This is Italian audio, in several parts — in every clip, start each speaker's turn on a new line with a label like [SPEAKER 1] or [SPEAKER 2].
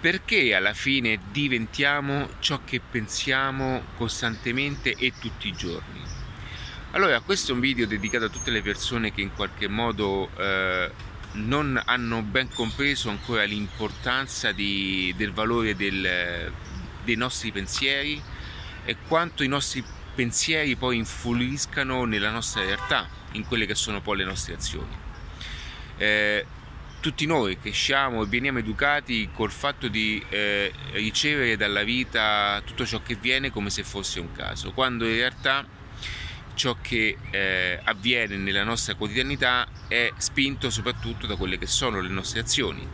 [SPEAKER 1] perché alla fine diventiamo ciò che pensiamo costantemente e tutti i giorni. Allora, questo è un video dedicato a tutte le persone che in qualche modo eh, non hanno ben compreso ancora l'importanza di, del valore del, dei nostri pensieri e quanto i nostri pensieri poi influiscano nella nostra realtà, in quelle che sono poi le nostre azioni. Eh, tutti noi cresciamo e veniamo educati col fatto di eh, ricevere dalla vita tutto ciò che viene come se fosse un caso, quando in realtà ciò che eh, avviene nella nostra quotidianità è spinto soprattutto da quelle che sono le nostre azioni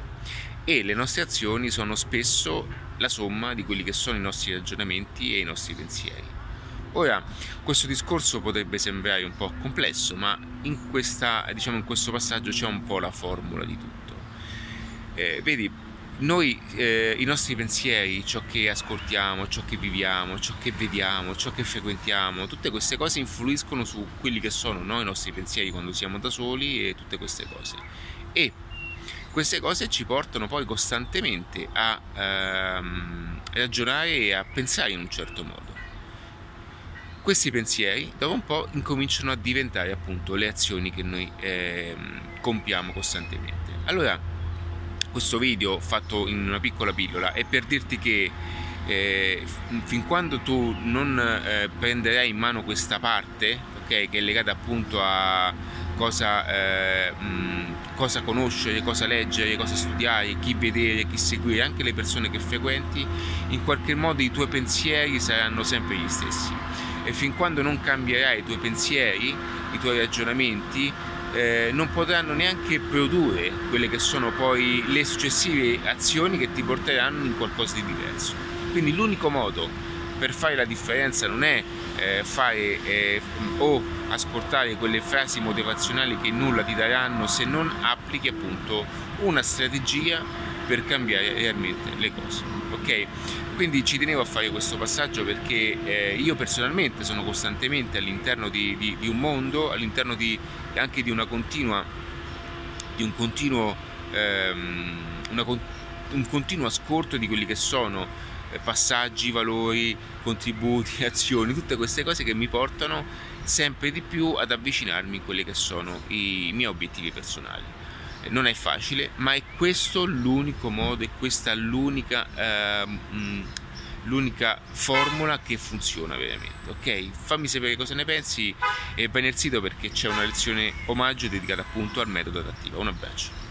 [SPEAKER 1] e le nostre azioni sono spesso la somma di quelli che sono i nostri ragionamenti e i nostri pensieri. Ora, questo discorso potrebbe sembrare un po' complesso, ma in, questa, diciamo, in questo passaggio c'è un po' la formula di tutto. Eh, vedi, noi, eh, i nostri pensieri, ciò che ascoltiamo, ciò che viviamo, ciò che vediamo, ciò che frequentiamo, tutte queste cose influiscono su quelli che sono no? i nostri pensieri quando siamo da soli e tutte queste cose. E queste cose ci portano poi costantemente a ehm, ragionare e a pensare in un certo modo questi pensieri dopo un po' incominciano a diventare appunto le azioni che noi eh, compiamo costantemente. Allora, questo video fatto in una piccola pillola è per dirti che eh, fin quando tu non eh, prenderai in mano questa parte, okay, che è legata appunto a cosa, eh, mh, cosa conoscere, cosa leggere, cosa studiare, chi vedere, chi seguire, anche le persone che frequenti, in qualche modo i tuoi pensieri saranno sempre gli stessi. E fin quando non cambierai i tuoi pensieri, i tuoi ragionamenti, eh, non potranno neanche produrre quelle che sono poi le successive azioni che ti porteranno in qualcosa di diverso. Quindi l'unico modo per fare la differenza non è eh, fare eh, o ascoltare quelle frasi motivazionali che nulla ti daranno se non applichi appunto una strategia per cambiare realmente le cose. Ok? Quindi ci tenevo a fare questo passaggio perché eh, io personalmente sono costantemente all'interno di, di, di un mondo, all'interno di, anche di una continua, di un continuo, ehm, una, un continuo ascolto di quelli che sono eh, passaggi, valori, contributi, azioni, tutte queste cose che mi portano sempre di più ad avvicinarmi a quelli che sono i miei obiettivi personali non è facile, ma è questo l'unico modo, è questa l'unica, eh, l'unica formula che funziona veramente. Ok? Fammi sapere cosa ne pensi e vai nel sito perché c'è una lezione omaggio dedicata appunto al metodo adattivo. Un abbraccio.